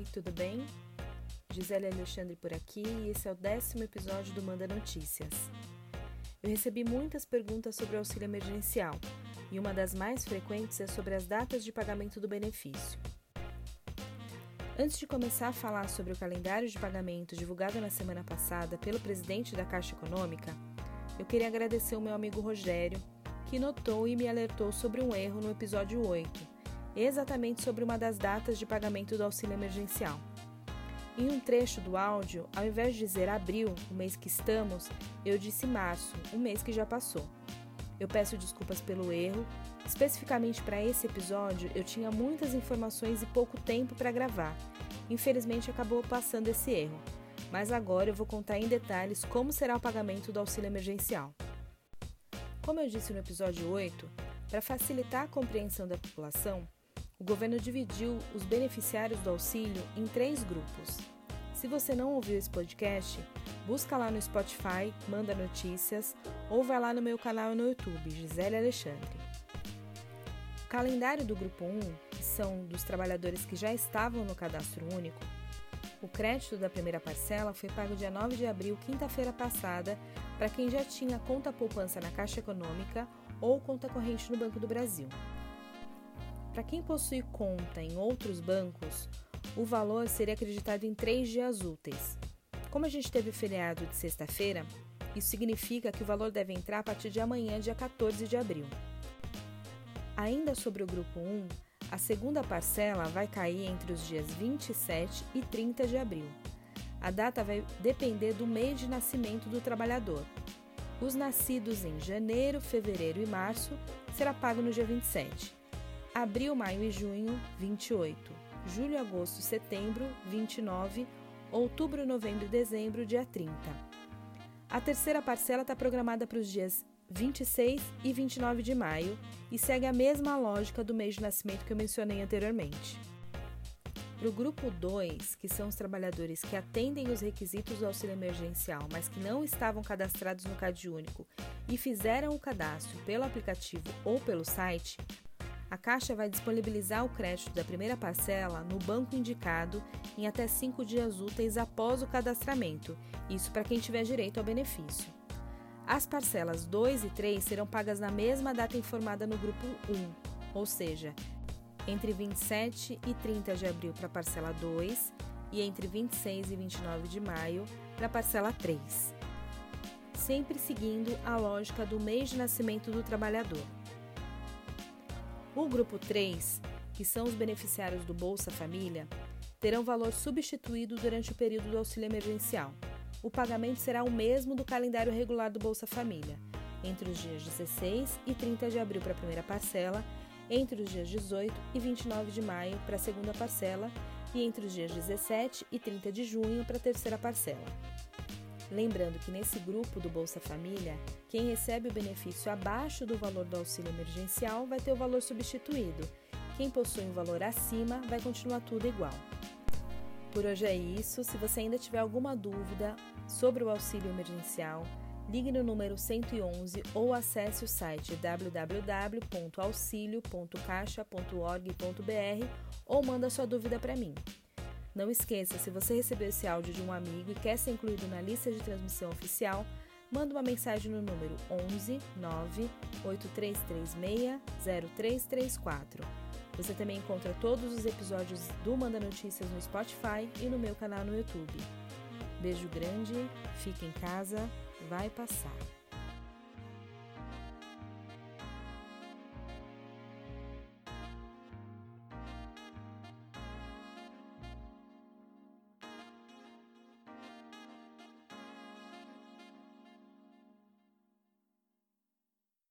Oi, tudo bem? Gisele Alexandre por aqui e esse é o décimo episódio do Manda Notícias. Eu recebi muitas perguntas sobre o auxílio emergencial e uma das mais frequentes é sobre as datas de pagamento do benefício. Antes de começar a falar sobre o calendário de pagamento divulgado na semana passada pelo presidente da Caixa Econômica, eu queria agradecer o meu amigo Rogério, que notou e me alertou sobre um erro no episódio 8 exatamente sobre uma das datas de pagamento do auxílio emergencial. Em um trecho do áudio, ao invés de dizer abril, o mês que estamos, eu disse março, o mês que já passou. Eu peço desculpas pelo erro. Especificamente para esse episódio, eu tinha muitas informações e pouco tempo para gravar. Infelizmente, acabou passando esse erro. Mas agora eu vou contar em detalhes como será o pagamento do auxílio emergencial. Como eu disse no episódio 8, para facilitar a compreensão da população, o governo dividiu os beneficiários do auxílio em três grupos. Se você não ouviu esse podcast, busca lá no Spotify, manda notícias ou vai lá no meu canal no YouTube, Gisele Alexandre. O calendário do grupo 1, que são dos trabalhadores que já estavam no cadastro único, o crédito da primeira parcela foi pago dia 9 de abril, quinta-feira passada, para quem já tinha conta poupança na Caixa Econômica ou conta corrente no Banco do Brasil. Para quem possui conta em outros bancos, o valor seria acreditado em três dias úteis. Como a gente teve feriado de sexta-feira, isso significa que o valor deve entrar a partir de amanhã, dia 14 de abril. Ainda sobre o grupo 1, a segunda parcela vai cair entre os dias 27 e 30 de abril. A data vai depender do mês de nascimento do trabalhador. Os nascidos em janeiro, fevereiro e março será pago no dia 27 abril, maio e junho, 28, julho, agosto setembro, 29, outubro, novembro e dezembro, dia 30. A terceira parcela está programada para os dias 26 e 29 de maio e segue a mesma lógica do mês de nascimento que eu mencionei anteriormente. Para o grupo 2, que são os trabalhadores que atendem os requisitos do auxílio emergencial, mas que não estavam cadastrados no CAD único e fizeram o cadastro pelo aplicativo ou pelo site, a Caixa vai disponibilizar o crédito da primeira parcela no banco indicado em até cinco dias úteis após o cadastramento, isso para quem tiver direito ao benefício. As parcelas 2 e 3 serão pagas na mesma data informada no grupo 1, ou seja, entre 27 e 30 de abril para a parcela 2 e entre 26 e 29 de maio para a parcela 3. Sempre seguindo a lógica do mês de nascimento do trabalhador. O grupo 3, que são os beneficiários do Bolsa Família, terão valor substituído durante o período do auxílio emergencial. O pagamento será o mesmo do calendário regular do Bolsa Família, entre os dias 16 e 30 de abril para a primeira parcela, entre os dias 18 e 29 de maio para a segunda parcela e entre os dias 17 e 30 de junho para a terceira parcela. Lembrando que nesse grupo do Bolsa Família, quem recebe o benefício abaixo do valor do auxílio emergencial vai ter o valor substituído. Quem possui um valor acima vai continuar tudo igual. Por hoje é isso. Se você ainda tiver alguma dúvida sobre o auxílio emergencial, ligue no número 111 ou acesse o site www.auxilio.caixa.org.br ou manda sua dúvida para mim. Não esqueça, se você recebeu esse áudio de um amigo e quer ser incluído na lista de transmissão oficial, manda uma mensagem no número 11 9 8336 0334. Você também encontra todos os episódios do Manda Notícias no Spotify e no meu canal no YouTube. Beijo grande, fique em casa, vai passar.